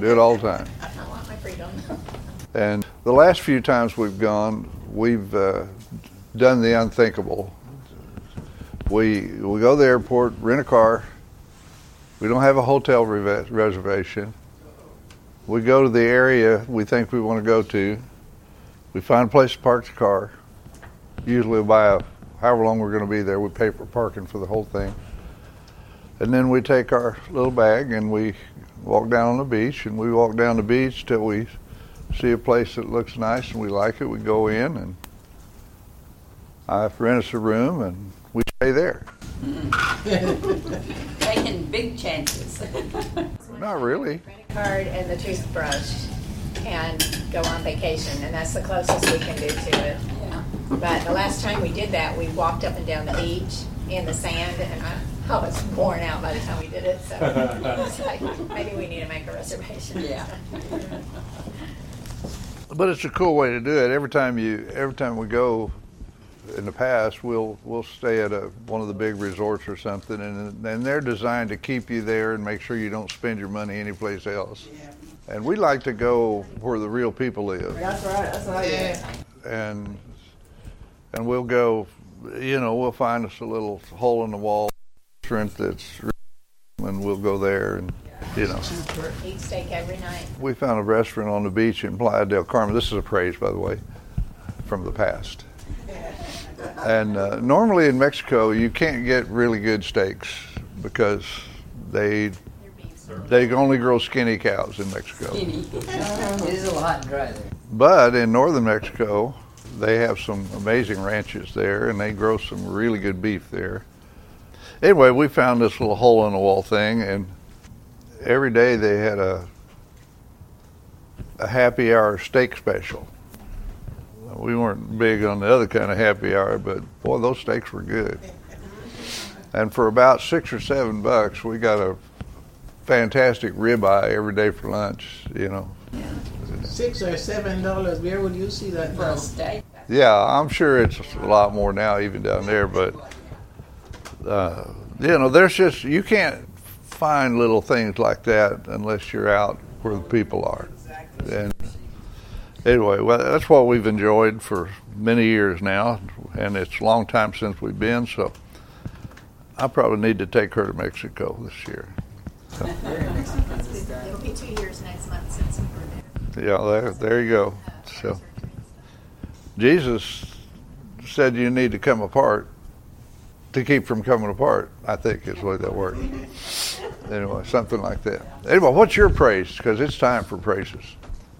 Do it all the time. I want my freedom. And the last few times we've gone, we've uh, done the unthinkable. We we go to the airport, rent a car. We don't have a hotel re- reservation. We go to the area we think we want to go to. We find a place to park the car. Usually, we'll a, however long we're going to be there. We pay for parking for the whole thing. And then we take our little bag and we walk down on the beach. And we walk down the beach till we see a place that looks nice and we like it. We go in and I rent us a room and we stay there. Taking big chances. Not really. Credit card and the toothbrush and go on vacation, and that's the closest we can do to it. Yeah. But the last time we did that, we walked up and down the beach in the sand, and I, I was worn out by the time we did it. So it's like maybe we need to make a reservation. Yeah. But it's a cool way to do it. Every time you, every time we go, in the past, we'll we'll stay at a one of the big resorts or something, and and they're designed to keep you there and make sure you don't spend your money anyplace else. Yeah. And we like to go where the real people live, That's right. That's what I did. and and we'll go, you know, we'll find us a little hole in the wall restaurant that's, and we'll go there, and you know. Eat steak every night. We found a restaurant on the beach in Playa del Carmen. This is a praise, by the way, from the past. And uh, normally in Mexico, you can't get really good steaks because they they only grow skinny cows in Mexico. Skinny. It is a little hot and dry there. But in northern Mexico, they have some amazing ranches there, and they grow some really good beef there. Anyway, we found this little hole in the wall thing, and every day they had a a happy hour steak special. We weren't big on the other kind of happy hour, but boy, those steaks were good. And for about six or seven bucks, we got a fantastic ribeye every day for lunch. You know, Six or seven dollars. Where would you see that For now? a steak. Yeah, I'm sure it's a lot more now, even down there. But uh, you know, there's just you can't find little things like that unless you're out where the people are. And anyway, well, that's what we've enjoyed for many years now, and it's a long time since we've been. So I probably need to take her to Mexico this year. It'll be two years next month since we were there. Yeah, there, there you go. So Jesus said you need to come apart to keep from coming apart. I think is the way that works. Anyway, something like that. Anyway, what's your praise? Because it's time for praises.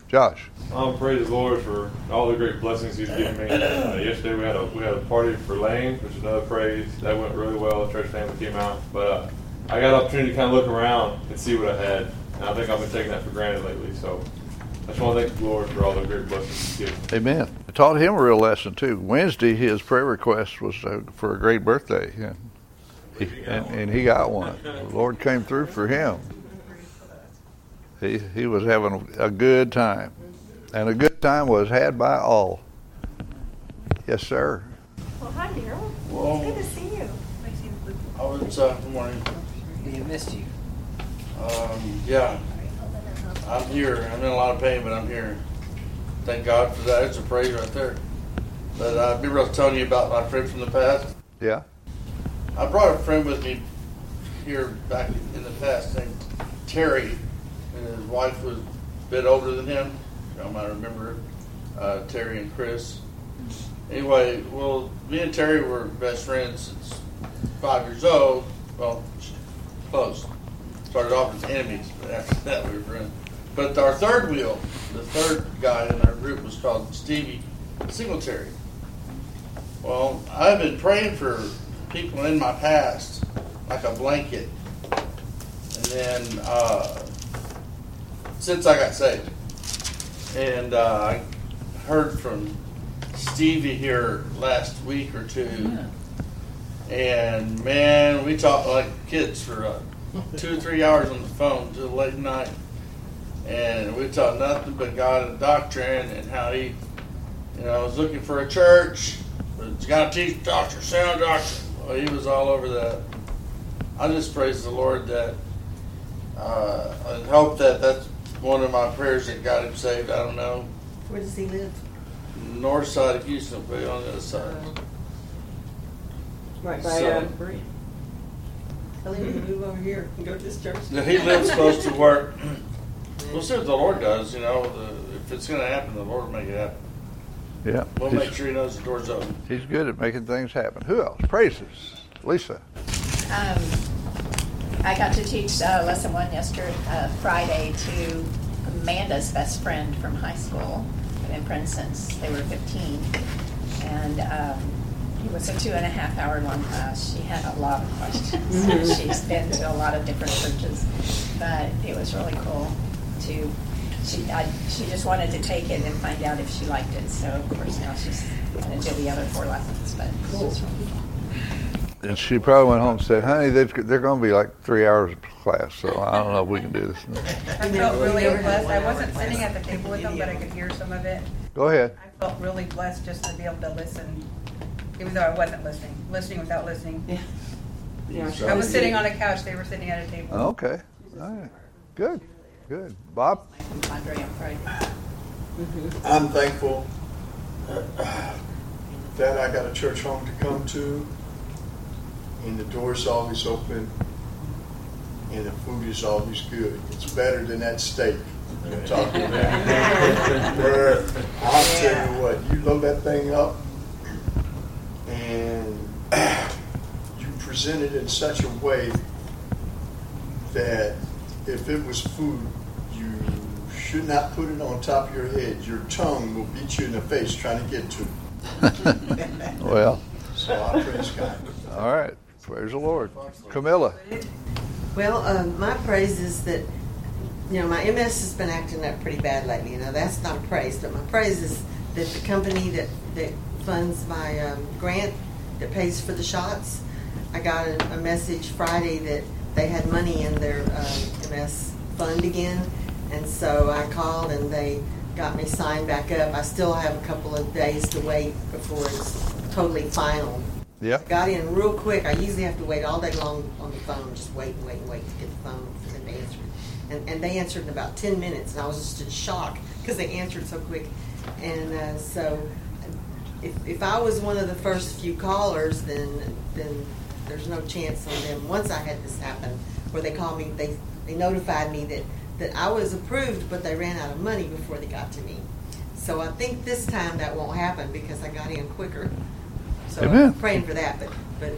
Josh. Um, praise the Lord for all the great blessings He's given me. Uh, yesterday we had a we had a party for Lane, which is another praise that went really well. The church family came out, but uh, I got an opportunity to kind of look around and see what I had, and I think I've been taking that for granted lately. So I just want to thank the Lord for all the great blessings He's given. Amen. I taught him a real lesson too. Wednesday, his prayer request was uh, for a great birthday, and he, and, and he got one. The Lord came through for him. He he was having a good time, and a good time was had by all. Yes, sir. Well, hi, Daryl. Well, Good to see you. I was, uh, good morning. He missed you. Um, yeah, I'm here. I'm in a lot of pain, but I'm here. Thank God for that. It's a praise right there. But uh, I'd be real telling you about my friend from the past. Yeah. I brought a friend with me here back in the past named Terry, and his wife was a bit older than him. Y'all might remember uh, Terry and Chris. Anyway, well, me and Terry were best friends since five years old. Well, close. Started off as enemies, but after that we were friends. But our third wheel, the third guy in our group was called Stevie Singletary. Well, I've been praying for people in my past like a blanket. And then uh, since I got saved, and uh, I heard from Stevie here last week or two, and man, we talked like kids for uh, two or three hours on the phone till late night, and we taught nothing but God and doctrine and how he, you know, I was looking for a church, but it's got to teach doctrine, sound doctrine. Well, he was all over that. I just praise the Lord that uh, and hope that that's one of my prayers that got him saved. I don't know. Where does he live? North side of Houston, but on the other side. Right by So- uh, Bree. Tell him to move over here and go to this church. Now, he lives close to work. We'll see what the Lord does. You know, the, if it's going to happen, the Lord will make it happen. Yeah. We'll he's, make sure he knows the door's open. he's good at making things happen. Who else? Praises. Lisa. Um, I got to teach uh, lesson one yesterday, uh, Friday, to Amanda's best friend from high school. They've been friends since they were 15. And um, it was a two and a half hour long class. She had a lot of questions. She's been to a lot of different churches, but it was really cool to. She, I, she just wanted to take it and find out if she liked it. So, of course, now she's going to do the other four lessons. But it's just really cool. And she probably went home and said, honey, they've, they're going to be like three hours of class, so I don't know if we can do this. I felt really blessed. I wasn't sitting at the table with them, but I could hear some of it. Go ahead. I felt really blessed just to be able to listen, even though I wasn't listening, listening without listening. Yeah. Yeah, I was was sitting on a couch, they were sitting at a table. Okay. All right. Good. Good. Bob? Andre on Friday. I'm thankful that I got a church home to come to, and the door's always open, and the food is always good. It's better than that steak you're talking about. Where I'll tell you what, you load that thing up, and you present it in such a way that if it was food, you should not put it on top of your head. Your tongue will beat you in the face trying to get to it. Well, So I praise God. all right. Praise the Lord. Camilla. Well, um, my praise is that, you know, my MS has been acting up pretty bad lately. You know, that's not a praise, but my praise is that the company that, that funds my um, grant that pays for the shots, I got a, a message Friday that they had money in their um, MS fund again. And so I called and they got me signed back up. I still have a couple of days to wait before it's totally final. Yeah. Got in real quick. I usually have to wait all day long on the phone, just wait and wait and wait to get the phone for them to answer. And, and they answered in about 10 minutes, and I was just in shock because they answered so quick. And uh, so if, if I was one of the first few callers, then, then there's no chance on them. Once I had this happen, where they called me, they, they notified me that, that I was approved, but they ran out of money before they got to me. So I think this time that won't happen because I got in quicker. So Amen. I'm praying for that, but, but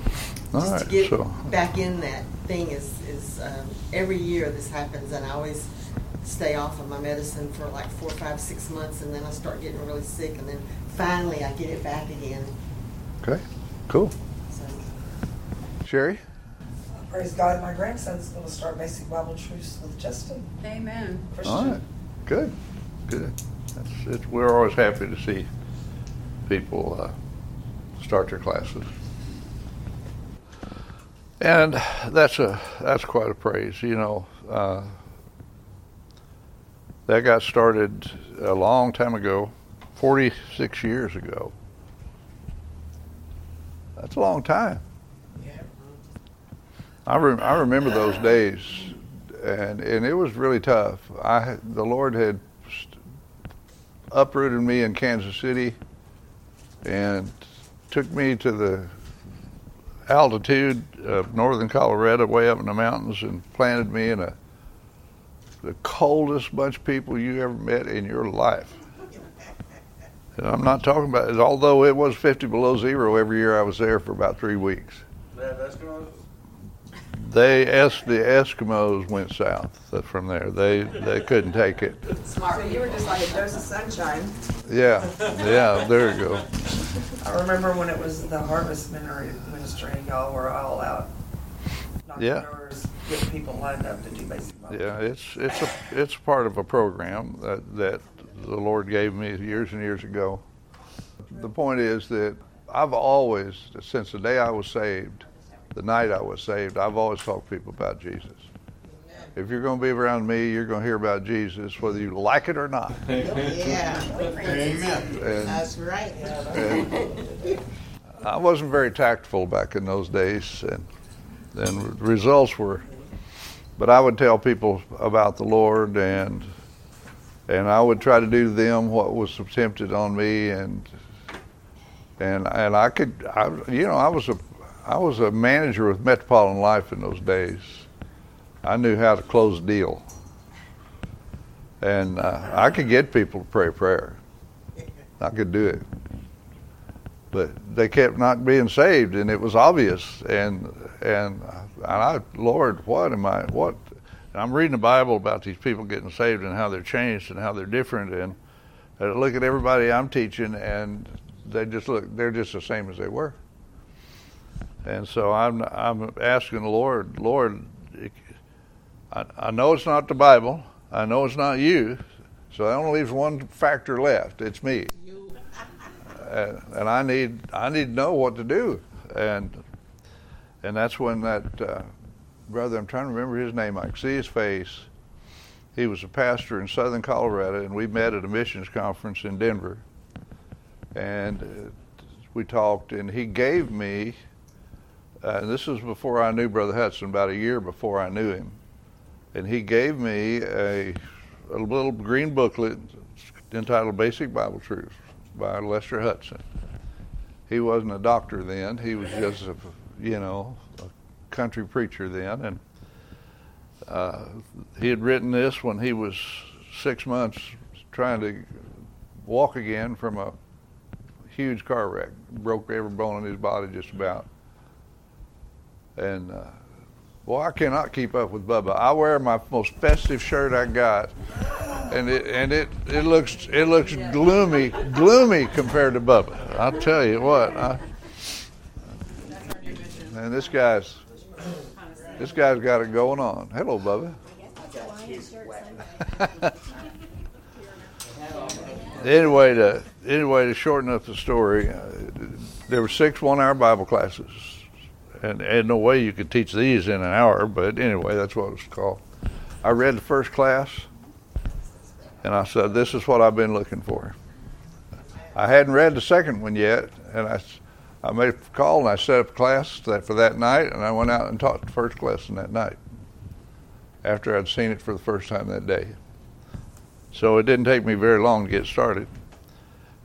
just right, to get so- back in that thing is, is, um, every year this happens and I always stay off of my medicine for like four, five, six months and then I start getting really sick and then finally I get it back again, Okay. Cool. So. Sherry? Praise God, my grandson's going to start basic Bible truths with Justin. Amen. Christian. All right. Good. Good. That's, it. We're always happy to see people uh, start their classes. And that's a that's quite a praise, you know. Uh, that got started a long time ago, 46 years ago. That's a long time. Yeah. I, rem- I remember those days, and and it was really tough. I the Lord had uprooted me in Kansas City, and took me to the altitude of northern Colorado, way up in the mountains, and planted me in a the coldest bunch of people you ever met in your life. And I'm not talking about it, although it was 50 below zero every year I was there for about three weeks That, that's going they es- the Eskimos went south uh, from there. They they couldn't take it. Smart. So you were just like a dose of sunshine. Yeah, yeah. There you go. I remember when it was the harvest ministry, ministry and y'all were all out knocking Yeah. doors, getting people lined up to do basic. Yeah, it's it's a it's part of a program that that the Lord gave me years and years ago. The point is that I've always, since the day I was saved, the night I was saved, I've always talked to people about Jesus. If you're going to be around me, you're going to hear about Jesus, whether you like it or not. Yeah, Amen. And, that's right. and I wasn't very tactful back in those days, and then results were. But I would tell people about the Lord, and and I would try to do to them what was attempted on me, and and and I could, I, you know, I was a I was a manager with Metropolitan Life in those days. I knew how to close a deal, and uh, I could get people to pray a prayer. I could do it, but they kept not being saved, and it was obvious. And and and I, Lord, what am I? What and I'm reading the Bible about these people getting saved and how they're changed and how they're different. And I look at everybody I'm teaching, and they just look, they're just the same as they were. And so I'm, I'm asking the Lord, Lord, I, I know it's not the Bible. I know it's not you. So that only leaves one factor left. It's me. And, and I need, I need to know what to do. And, and that's when that, uh, brother, I'm trying to remember his name. I can see his face. He was a pastor in southern Colorado, and we met at a missions conference in Denver. And uh, we talked, and he gave me, uh, this was before I knew Brother Hutson, about a year before I knew him. And he gave me a, a little green booklet entitled Basic Bible Truths by Lester Hutson. He wasn't a doctor then, he was just a, you know, a country preacher then, and uh, he had written this when he was six months trying to walk again from a huge car wreck, broke every bone in his body just about. And uh, well, I cannot keep up with Bubba. I wear my most festive shirt I got, and it and it it looks it looks gloomy gloomy compared to Bubba. I'll tell you what. I, and this guy's this guy's got it going on. Hello, Bubba. anyway, to anyway to shorten up the story, uh, there were six one-hour Bible classes, and and no way you could teach these in an hour. But anyway, that's what it was called. I read the first class, and I said, "This is what I've been looking for." I hadn't read the second one yet, and I I made a call and I set up class for that night, and I went out and taught the first lesson that night after I'd seen it for the first time that day. So it didn't take me very long to get started.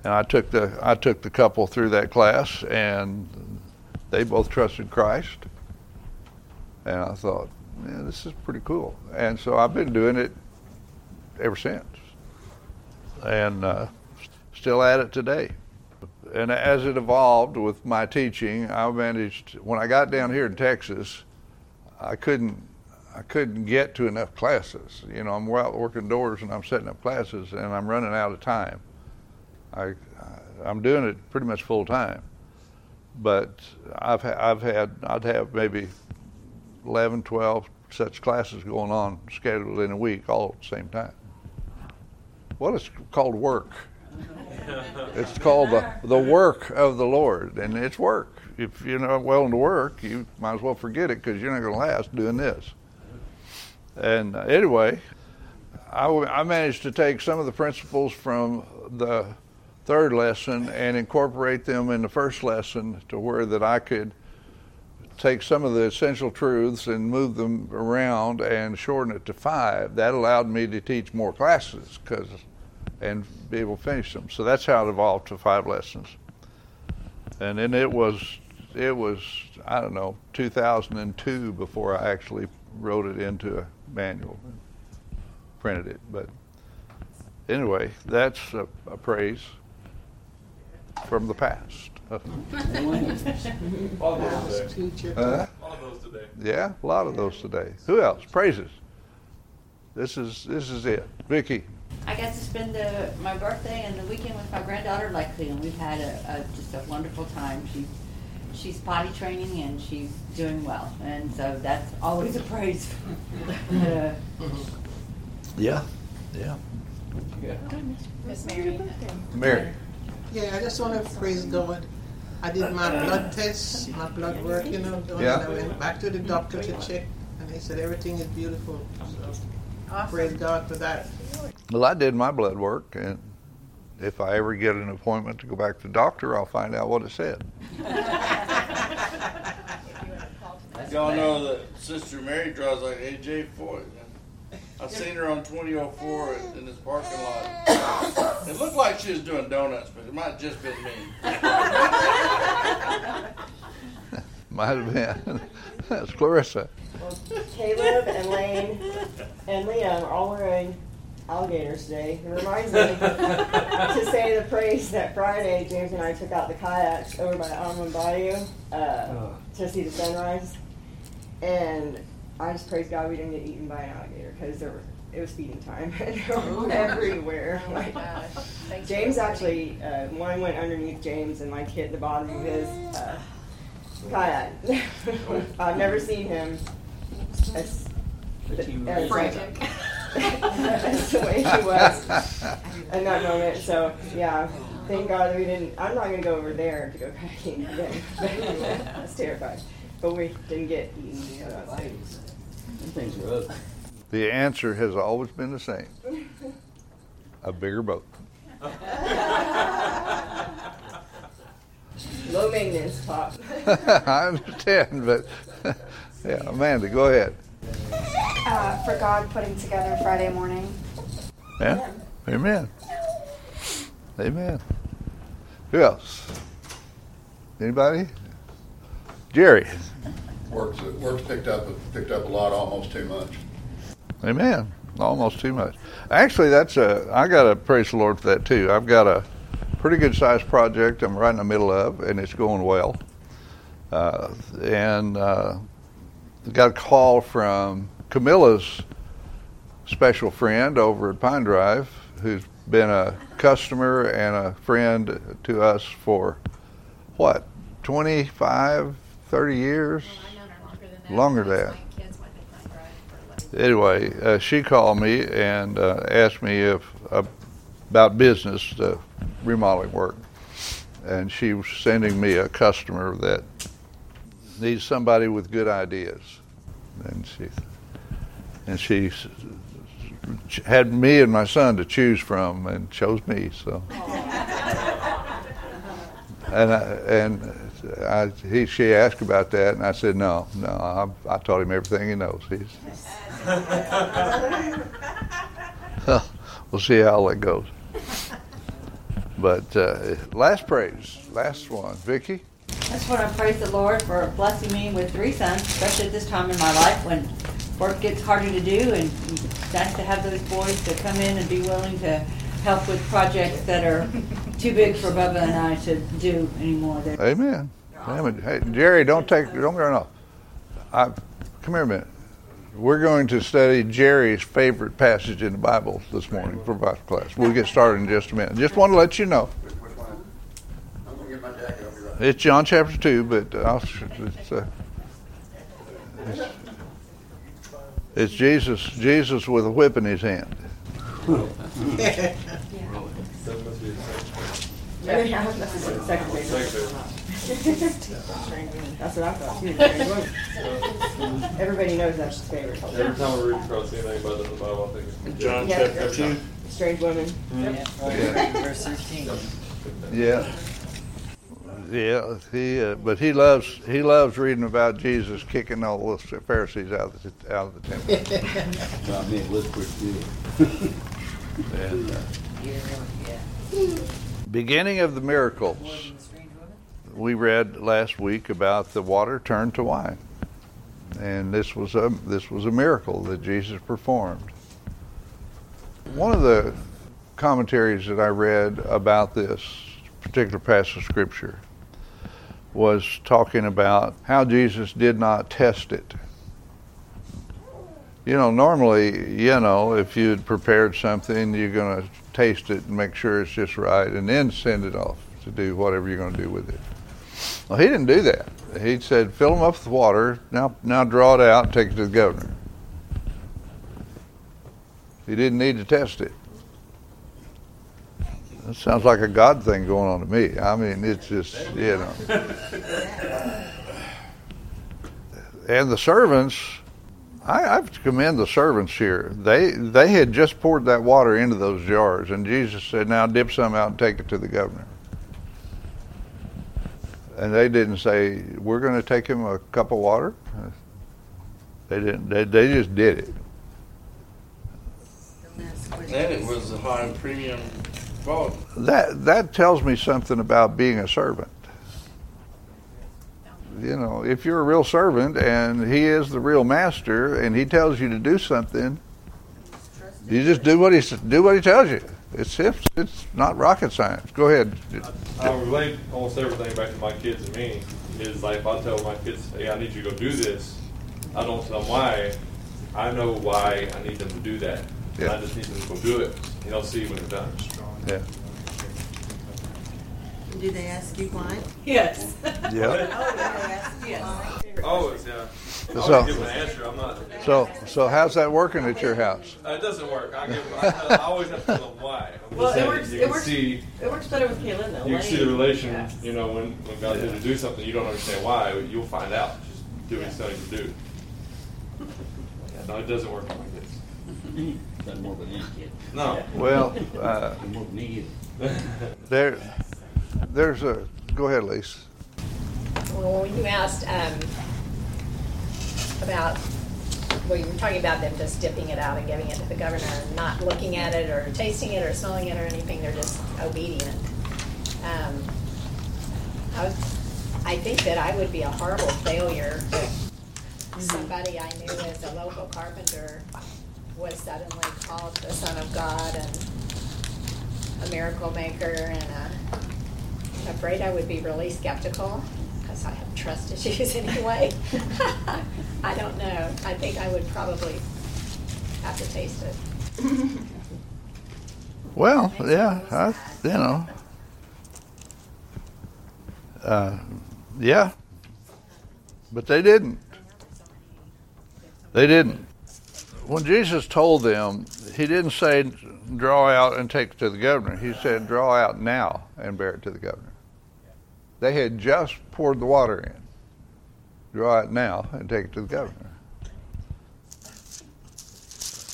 And I took the I took the couple through that class, and they both trusted Christ. And I thought, man, this is pretty cool. And so I've been doing it ever since, and uh, still at it today and as it evolved with my teaching, I managed. When I got down here in Texas, I couldn't. I couldn't get to enough classes. You know, I'm out working doors and I'm setting up classes, and I'm running out of time. I, I'm doing it pretty much full time, but I've I've had I'd have maybe 11, 12 such classes going on scheduled in a week all at the same time. What is called work? It's called the, the work of the Lord, and it's work. If you're not willing to work, you might as well forget it because you're not going to last doing this. And uh, anyway, I, I managed to take some of the principles from the third lesson and incorporate them in the first lesson to where that I could take some of the essential truths and move them around and shorten it to five. That allowed me to teach more classes because and be able to finish them. So that's how it evolved to five lessons. And then it was it was I don't know 2002 before I actually wrote it into a manual, and printed it. But anyway, that's a, a praise from the past. All of those today. Uh, All of those today. yeah, a lot of those today. Who else? Praises. This is this is it. Vicky. I got to spend the, my birthday and the weekend with my granddaughter Lexi, and we've had a, a just a wonderful time. She's she's potty training and she's doing well, and so that's always a praise. uh, Yeah. Yeah. Miss Mary. Mary. Yeah, I just want to praise God. I did my uh, blood tests, my blood work, you know, done, Yeah. and I went back to the doctor to check, and they said everything is beautiful. So Awesome. praise God for that. Well, I did my blood work, and if I ever get an appointment to go back to the doctor, I'll find out what it said. Y'all know that Sister Mary draws like AJ Foyt. I I seen her on 2004 in this parking lot. It looked like she was doing donuts, but it might have just been me. Might have been. That's Clarissa. Caleb and Lane and Liam are all wearing alligators today. It reminds me to say the praise that Friday James and I took out the kayaks over by Armand Bayou uh, to see the sunrise. And I just praise God we didn't get eaten by an alligator because there were, it was feeding time and they were everywhere. Oh my gosh. Thanks James actually, uh, one went underneath James and like hit the bottom of his uh, kayak. I've never seen him as, as Frantic. that's the way he was in that moment. So yeah, thank God we didn't. I'm not gonna go over there to go kayaking again. I was terrified, but we didn't get eaten. So that's good. Things are ugly. The answer has always been the same a bigger boat. Low maintenance top. I understand, but yeah, Amanda, go ahead. uh, for God putting together Friday morning. Yeah? Amen. Amen. Who else? Anybody? Jerry. Work's, work's picked up, picked up a lot, almost too much. Amen. Almost too much. Actually, that's a. I got to praise the Lord for that too. I've got a pretty good sized project I'm right in the middle of, and it's going well. Uh, and uh, got a call from Camilla's special friend over at Pine Drive, who's been a customer and a friend to us for what 25, 30 years. I know her longer than that. Longer than because that. My kids went to Pine Drive for 11 anyway, uh, she called me and uh, asked me if uh, about business uh, remodeling work, and she was sending me a customer that needs somebody with good ideas, and she and she had me and my son to choose from, and chose me. So. And I, and I, he, she asked about that, and I said no, no. I, I taught him everything he knows. He's we'll see how that goes. But uh, last praise, last one, Vicky. I just want to praise the Lord for blessing me with three sons, especially at this time in my life when work gets harder to do, and it's nice to have those boys to come in and be willing to help with projects that are too big for Bubba and I to do anymore. Amen. Amen. Hey, Jerry, don't take, don't run off. I, come here a minute. We're going to study Jerry's favorite passage in the Bible this morning for Bible class. We'll get started in just a minute. Just want to let you know. It's John chapter 2, but I'll, it's, uh, it's, it's Jesus, Jesus with a whip in his hand. That must be Yeah, that's the second page. That's what I thought too. Everybody knows that's his favorite. Every time I read across anything about the Bible, I think it's John Yeah. chapter 2. Strange women. Verse 16. Yeah. Yeah, he, uh, but he loves he loves reading about Jesus kicking all the Pharisees out of the, out of the temple. Well, I mean, let's. And, uh, beginning of the miracles. We read last week about the water turned to wine, and this was a this was a miracle that Jesus performed. One of the commentaries that I read about this particular passage of scripture was talking about how Jesus did not test it. You know, normally, you know, if you'd prepared something, you're going to taste it and make sure it's just right and then send it off to do whatever you're going to do with it. Well, he didn't do that. He said, fill them up with water, now, now draw it out and take it to the governor. He didn't need to test it. That sounds like a God thing going on to me. I mean, it's just, you know. And the servants, I, I have to commend the servants here. They they had just poured that water into those jars, and Jesus said, "Now dip some out and take it to the governor." And they didn't say, "We're going to take him a cup of water." They didn't. They, they just did it. And it was a high premium quality. That that tells me something about being a servant. You know, if you're a real servant and he is the real master and he tells you to do something, you just do what he do what he tells you. It's it's, it's not rocket science. Go ahead. I relate almost everything back to my kids and me. Is like if I tell my kids, "Hey, I need you to go do this," I don't tell them why. I know why I need them to do that. Yeah. I just need them to go do it. And they'll see when they're done. Yeah. Do they ask you why? Yes. Yeah. Yes. Always, yeah. I So- always give an answer. I'm not. So so how's that working at your house? Uh, it doesn't work. I, give, I, I always have to tell them why. I'm Well, just it saying, works- You it can works- see. It works better with Kaylin though. You can see the Lane- relation. Yes. You know, when when God tells you to do something, you don't understand why. but You'll find out. Just do what He's telling you to do. No, it doesn't work like my kids. Doesn't work with any kid. No. Well, uh, Doesn't work with there there's a go ahead, Lisa. Well, when you asked um, about, well, you were talking about them just dipping it out and giving it to the governor and not looking at it or tasting it or smelling it or anything, they're just obedient. Um, I, was, I think that I would be a horrible failure if somebody I knew as a local carpenter was suddenly called the Son of God and a miracle maker and I'm afraid I would be really skeptical because I have trust issues anyway. I don't know. I think I would probably have to taste it. Well, yeah, I, you know, uh, yeah, but they didn't. They didn't. When Jesus told them, he didn't say draw out and take it to the governor. He said draw out now and bear it to the governor. They had just poured the water in. Draw it now and take it to the governor.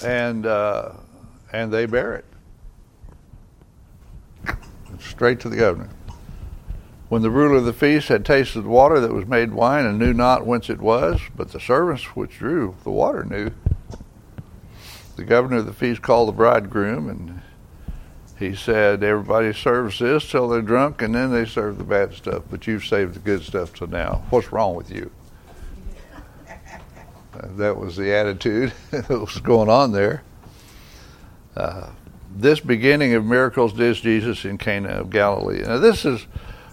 And uh, and they bear it straight to the governor. When the ruler of the feast had tasted the water that was made wine and knew not whence it was, but the servants which drew the water knew, the governor of the feast called the bridegroom and he said, Everybody serves this till they're drunk and then they serve the bad stuff, but you've saved the good stuff till now. What's wrong with you? Uh, that was the attitude that was going on there. Uh, this beginning of miracles did Jesus in Cana of Galilee. Now this is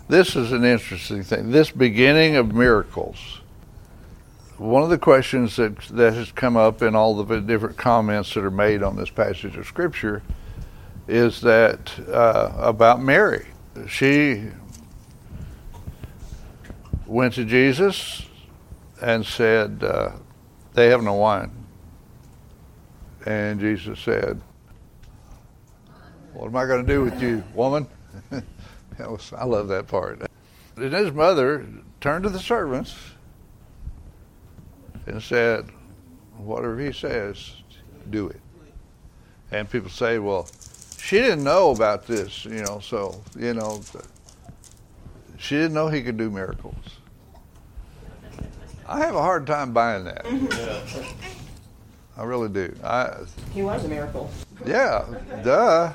this is an interesting thing. This beginning of miracles. One of the questions that that has come up in all the different comments that are made on this passage of scripture is that uh, about Mary. She went to Jesus and said, uh, "They have no wine." And Jesus said, what am I going to do with you, woman? I love that part. And his mother turned to the servants and said, Whatever he says, do it. And people say, Well, she didn't know about this, you know, so, you know, she didn't know he could do miracles. I have a hard time buying that. I really do. I, He was a miracle. yeah, duh.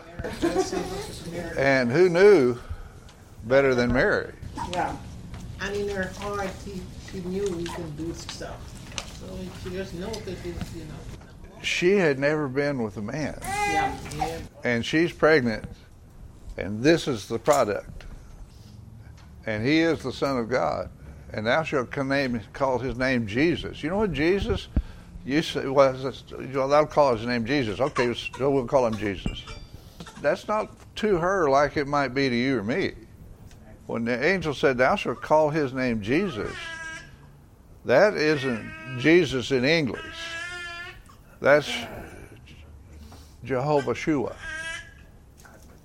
And who knew better than Mary? Yeah. And in her heart, she, she knew he could do stuff. So she just know that it's, you know. She had never been with a man, Yeah. yeah. and she's pregnant, and this is the product. And he is the Son of God, and thou shalt name, call his name Jesus. You know what Jesus? You say, well, thou call his name Jesus. Okay, so we'll call him Jesus. That's not to her like it might be to you or me. When the angel said, Thou shalt call his name Jesus, that isn't Jesus in English. That's Jehovah Shua.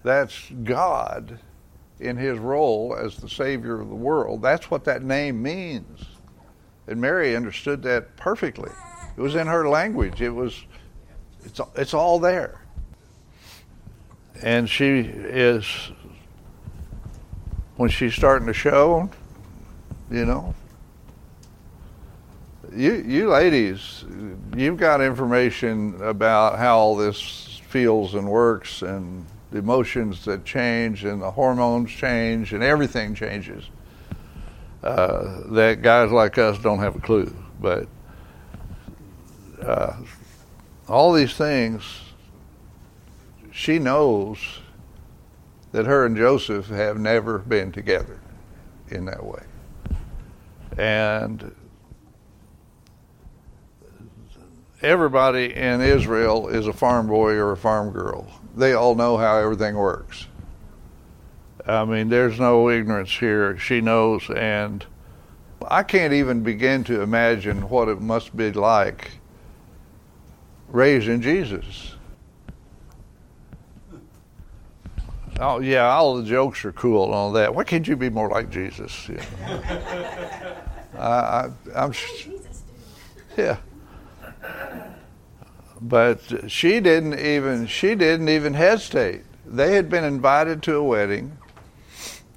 That's God in his role as the Savior of the world. That's what that name means. And Mary understood that perfectly. It was in her language. It was it's it's all there. And she is when she's starting to show, you know, you you ladies, you've got information about how all this feels and works and the emotions that change and the hormones change and everything changes. Uh, that guys like us don't have a clue. But uh, all these things, she knows that her and Joseph have never been together in that way. And everybody in Israel is a farm boy or a farm girl. They all know how everything works. I mean, there's no ignorance here. She knows, and I can't even begin to imagine what it must be like raising Jesus. Oh yeah, all the jokes are cool and all that. Why can't you be more like Jesus? Know? I, I, I'm, yeah. But she didn't even she didn't even hesitate. They had been invited to a wedding,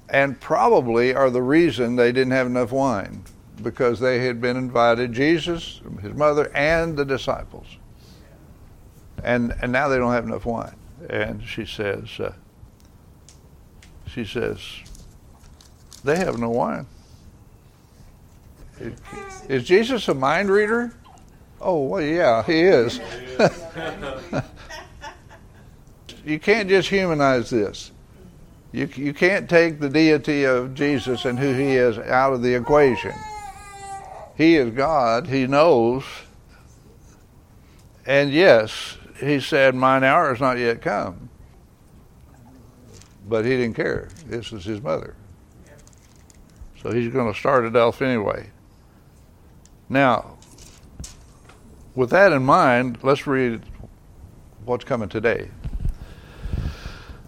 and probably are the reason they didn't have enough wine because they had been invited Jesus, his mother, and the disciples, and and now they don't have enough wine. And she says, uh, she says, they have no wine. Is Jesus a mind reader? Oh, well, yeah, he is. you can't just humanize this. You, you can't take the deity of Jesus and who he is out of the equation. He is God, he knows. And yes, he said, Mine hour has not yet come. But he didn't care. This is his mother. So he's going to start it off anyway. Now, with that in mind, let's read what's coming today.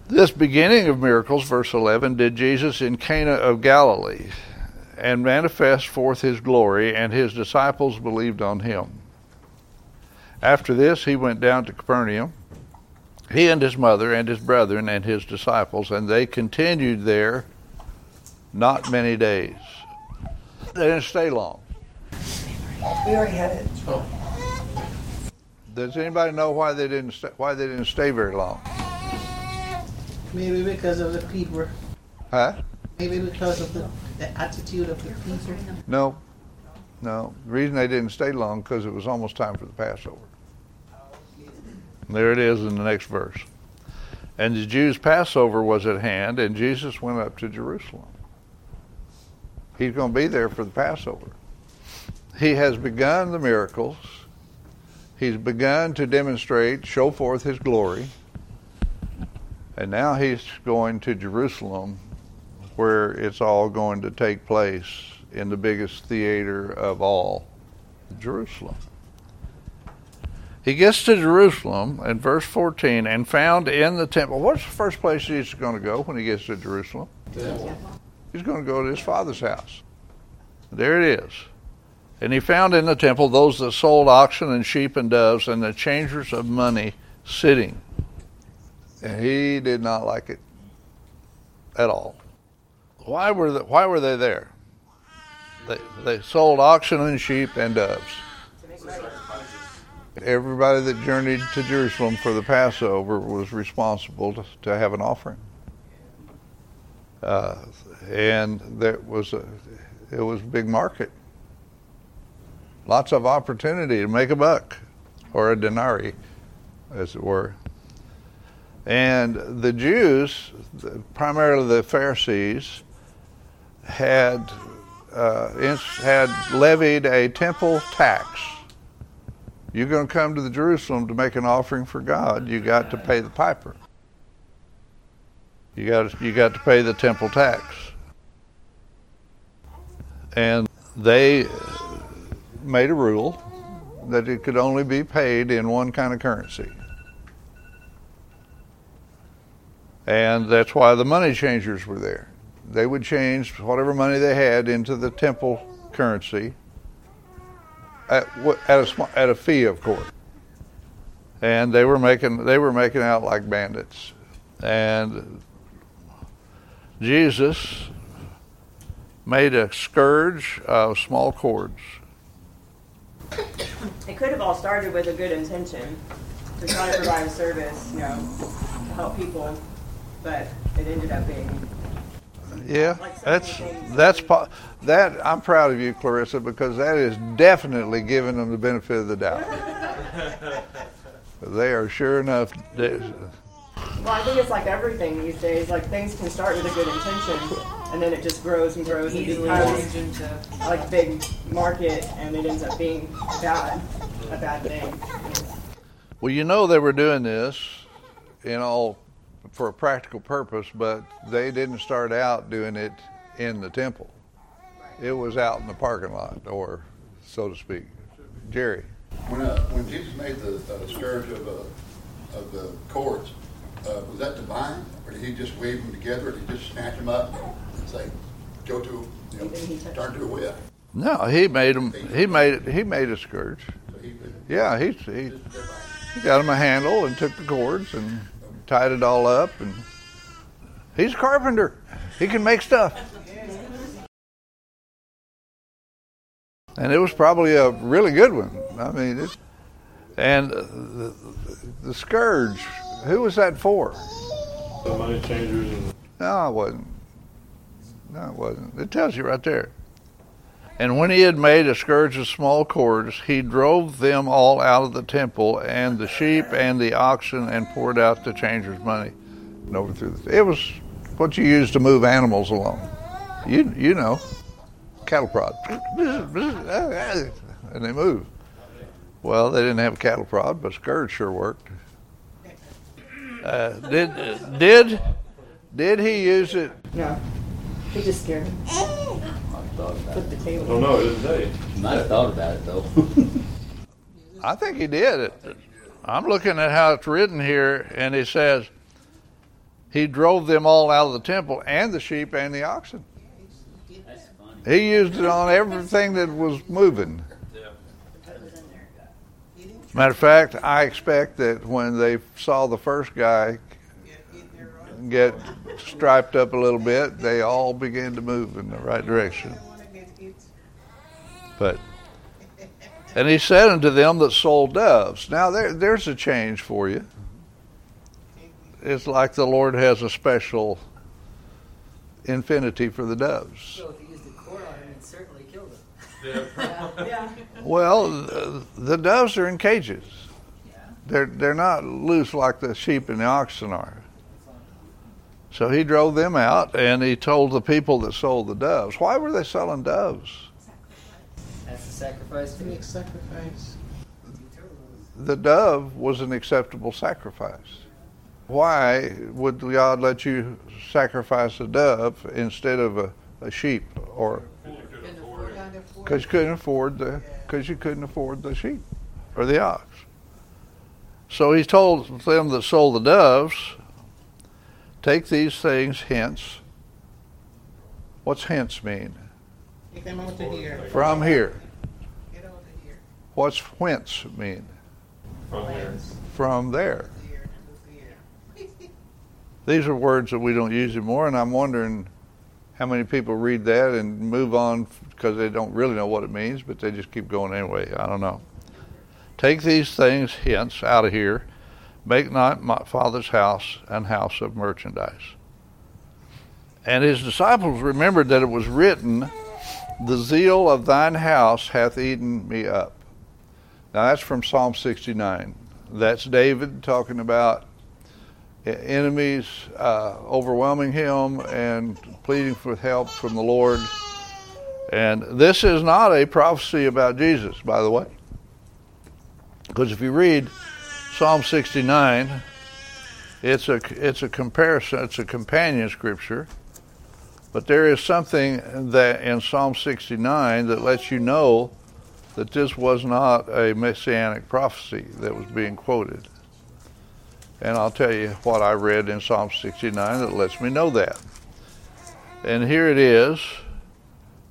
This beginning of miracles, verse 11, did Jesus in Cana of Galilee and manifest forth his glory, and his disciples believed on him. After this, he went down to Capernaum, he and his mother and his brethren and his disciples, and they continued there not many days. They didn't stay long. We already had it. Oh. Does anybody know why they didn't st- why they didn't stay very long? Maybe because of the people. Huh? Maybe because of the, the attitude of the people. No, no. The reason they didn't stay long because it was almost time for the Passover. There it is in the next verse. And the Jews' Passover was at hand, and Jesus went up to Jerusalem. He's going to be there for the Passover. He has begun the miracles. He's begun to demonstrate, show forth his glory. And now he's going to Jerusalem where it's all going to take place in the biggest theater of all, Jerusalem. He gets to Jerusalem in verse 14 and found in the temple. What's the first place he's going to go when he gets to Jerusalem? He's going to go to his father's house. There it is. And he found in the temple those that sold oxen and sheep and doves and the changers of money sitting. And he did not like it at all. Why were why were they there? They, they sold oxen and sheep and doves. Everybody that journeyed to Jerusalem for the Passover was responsible to, to have an offering. Uh, and that was a, it was a big market. Lots of opportunity to make a buck or a denarii, as it were. And the Jews, primarily the Pharisees, had uh, had levied a temple tax. You're going to come to the Jerusalem to make an offering for God. You got to pay the piper. You got you got to pay the temple tax. And they made a rule that it could only be paid in one kind of currency. And that's why the money changers were there. They would change whatever money they had into the temple currency at, at, a, at a fee, of course. And they were making they were making out like bandits. And Jesus made a scourge of small cords. It could have all started with a good intention. to try to provide a service, you know, to help people, but it ended up being Yeah, that's that's po- that. I'm proud of you, Clarissa, because that is definitely giving them the benefit of the doubt. they are sure enough. They- Well, I think it's like everything these days. Like things can start with a good intention, and then it just grows and grows and Easily becomes change into like big market, and it ends up being bad, a bad thing. Well, you know they were doing this in all for a practical purpose, but they didn't start out doing it in the temple. It was out in the parking lot, or so to speak. Jerry. When, uh, when Jesus made the uh, scourge of, uh, of the cords, uh, was that divine? Or did he just weave them together, or did he just snatch them up and say, go to, you know, turn to a whip? No, he made him. He made it. He made a scourge. Yeah, he he he got him a handle and took the cords and tied it all up. And he's a carpenter. He can make stuff. And it was probably a really good one. I mean, it, and the, the scourge. Who was that for? The money changers and No, it wasn't. No, it wasn't. It tells you right there. And when he had made a scourge of small cords, he drove them all out of the temple, and the sheep and the oxen, and poured out the changers' money, and overthrew the. It was what you use to move animals along. You you know, cattle prod, and they move. Well, they didn't have a cattle prod, but scourge sure worked. Uh, did did did he use it? No, he just scared me. Put the I table. don't know. It doesn't say. Might have thought about it though. I think he did. I'm looking at how it's written here, and it says he drove them all out of the temple, and the sheep and the oxen. He used it on everything that was moving. Matter of fact, I expect that when they saw the first guy get striped up a little bit, they all began to move in the right direction. But and he said unto them that sold doves. Now there, there's a change for you. It's like the Lord has a special infinity for the doves. So if he used a cord on him, it certainly killed him. Yeah. Well, the, the doves are in cages. They're they're not loose like the sheep and the oxen are. So he drove them out, and he told the people that sold the doves. Why were they selling doves? That's the sacrifice. Make sacrifice. the dove was an acceptable sacrifice. Why would God let you sacrifice a dove instead of a, a sheep or because you couldn't afford the because you couldn't afford the sheep or the ox. So he told them that sold the doves, take these things hence. What's hence mean? Take them out to here. From here. Get out to here. What's whence mean? From there. From there. These are words that we don't use anymore, and I'm wondering how many people read that and move on because they don't really know what it means, but they just keep going anyway. I don't know. Take these things hence out of here. Make not my father's house an house of merchandise. And his disciples remembered that it was written, The zeal of thine house hath eaten me up. Now that's from Psalm 69. That's David talking about enemies uh, overwhelming him and pleading for help from the Lord. And this is not a prophecy about Jesus, by the way. Because if you read Psalm 69, it's a it's a comparison, it's a companion scripture. But there is something that in Psalm 69 that lets you know that this was not a messianic prophecy that was being quoted. And I'll tell you what I read in Psalm 69 that lets me know that. And here it is.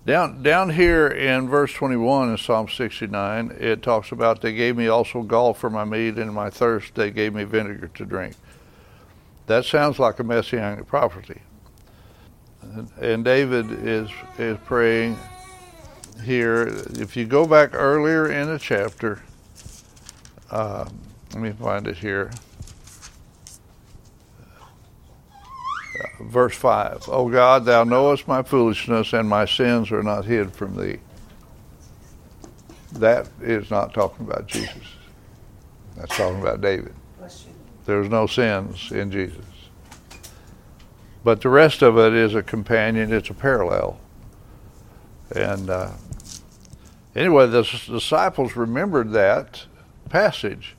Down down here in verse 21 in Psalm 69, it talks about they gave me also gall for my meat, and my thirst they gave me vinegar to drink. That sounds like a messianic prophecy. And, David is is praying here. If you go back earlier in the chapter, uh, let me find it here. Verse 5 O God, thou knowest my foolishness, and my sins are not hid from thee. That is not talking about Jesus. That's talking about David. There's no sins in Jesus. But the rest of it is a companion, it's a parallel. And uh, anyway, the disciples remembered that passage.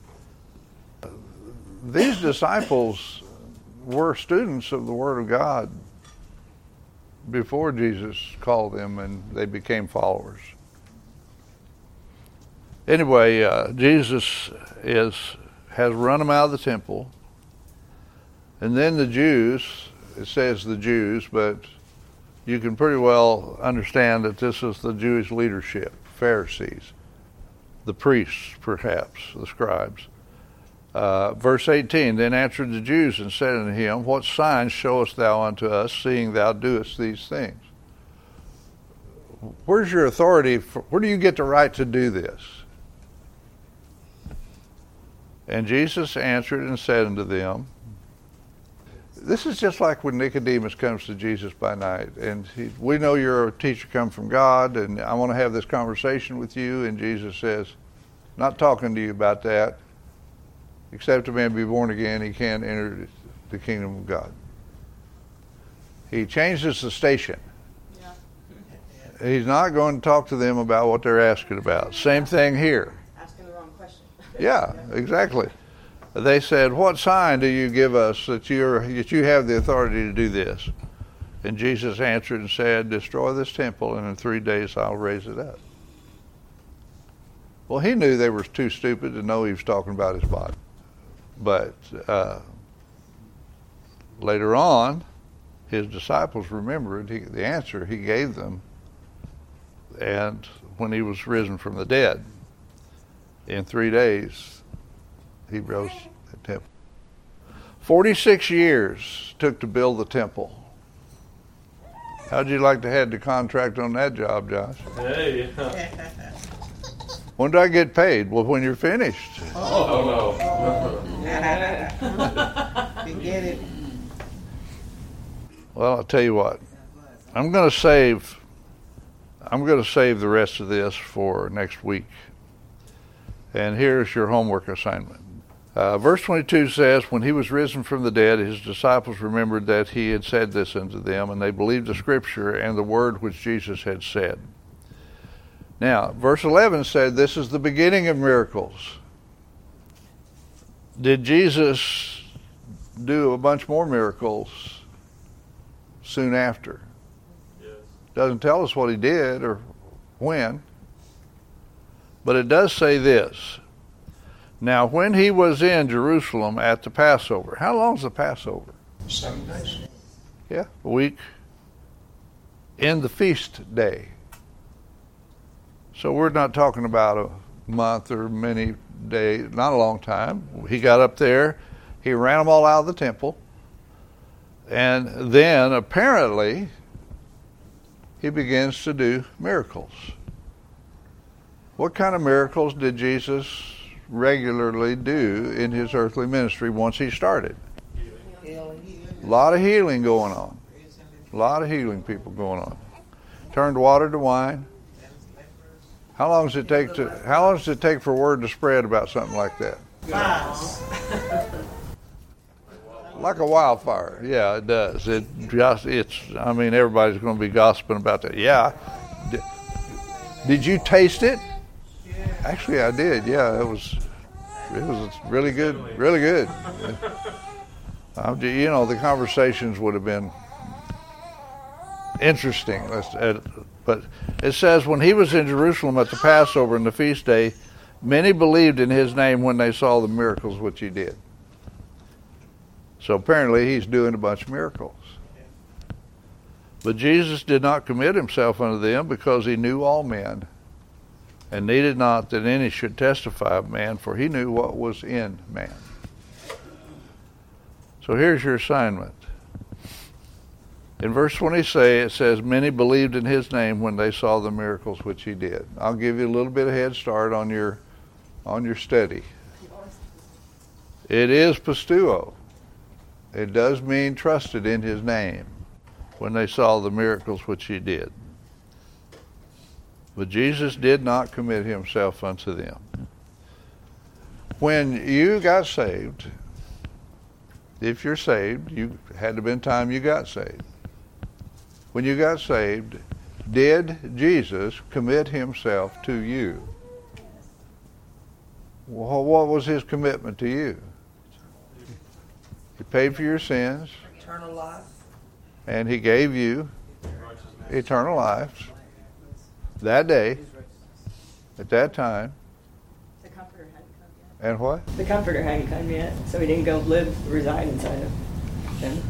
These disciples were students of the Word of God before Jesus called them and they became followers. Anyway, uh, Jesus is has run them out of the temple, and then the Jews. It says the Jews, but you can pretty well understand that this is the Jewish leadership, Pharisees, the priests, perhaps, the scribes. Uh, verse 18 Then answered the Jews and said unto him, What signs showest thou unto us, seeing thou doest these things? Where's your authority? For, where do you get the right to do this? And Jesus answered and said unto them, this is just like when Nicodemus comes to Jesus by night, and he, we know you're a teacher come from God, and I want to have this conversation with you. And Jesus says, "Not talking to you about that. Except a man be born again, he can't enter the kingdom of God." He changes the station. Yeah. He's not going to talk to them about what they're asking about. Same thing here. Asking the wrong question. yeah, exactly they said, What sign do you give us that, you're, that you have the authority to do this? And Jesus answered and said, Destroy this temple, and in three days I'll raise it up. Well, he knew they were too stupid to know he was talking about his body. But uh, later on, his disciples remembered he, the answer he gave them and when he was risen from the dead in three days he rose the temple. 46 years took to build the temple. How'd you like to have the contract on that job, Josh? Hey. when do I get paid? Well, when you're finished. Oh, no. get it. Well, I'll tell you what. I'm going to save. I'm going to save the rest of this for next week. And here's your homework assignment. Uh, verse 22 says, When he was risen from the dead, his disciples remembered that he had said this unto them, and they believed the scripture and the word which Jesus had said. Now, verse 11 said, This is the beginning of miracles. Did Jesus do a bunch more miracles soon after? Yes. Doesn't tell us what he did or when. But it does say this now, when he was in Jerusalem at the Passover, how long long's the Passover? Seven days. Yeah, a week. In the feast day. So we're not talking about a month or many days, not a long time. He got up there, he ran them all out of the temple, and then apparently he begins to do miracles. What kind of miracles did Jesus regularly do in his earthly ministry once he started. A lot of healing going on. A lot of healing people going on. Turned water to wine. How long does it take to how long does it take for word to spread about something like that? like a wildfire. Yeah, it does. It just it's I mean everybody's going to be gossiping about that. Yeah. Did you taste it? Actually, I did. Yeah, it was it was really good, really good. you know, the conversations would have been interesting. Uh, but it says when he was in Jerusalem at the Passover and the feast day, many believed in his name when they saw the miracles which he did. So apparently he's doing a bunch of miracles. But Jesus did not commit himself unto them because he knew all men and needed not that any should testify of man, for he knew what was in man. So here's your assignment. In verse 20 say it says, Many believed in his name when they saw the miracles which he did. I'll give you a little bit of head start on your on your study. It is pisteuo. It does mean trusted in his name when they saw the miracles which he did. But Jesus did not commit himself unto them. When you got saved, if you're saved, you had to been time you got saved. When you got saved, did Jesus commit himself to you? Well, what was his commitment to you? He paid for your sins Eternal life. and he gave you eternal life that day, at that time. The comforter hadn't come yet. And what? The comforter hadn't come yet, so he didn't go live, reside inside of him.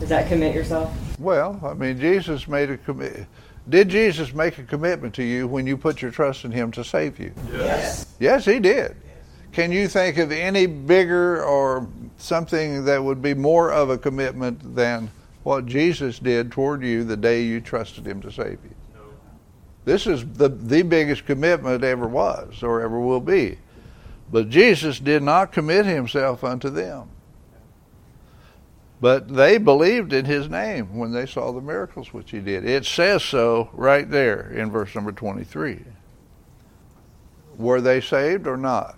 Does that commit yourself? Well, I mean, Jesus made a commit. Did Jesus make a commitment to you when you put your trust in Him to save you? Yes. Yes, He did. Can you think of any bigger or something that would be more of a commitment than what Jesus did toward you the day you trusted Him to save you? No. This is the, the biggest commitment ever was or ever will be. But Jesus did not commit Himself unto them. But they believed in his name when they saw the miracles which he did. It says so right there in verse number 23. Were they saved or not?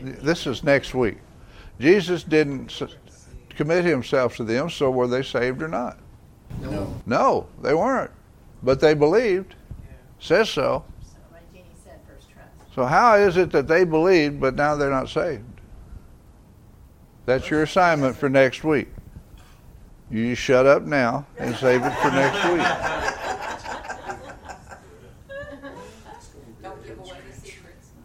This is next week. Jesus didn't commit himself to them, so were they saved or not? No. No, they weren't. But they believed. Says so. So like Jeannie said, first trust. So how is it that they believed, but now they're not saved? That's your assignment for next week. You shut up now and save it for next week.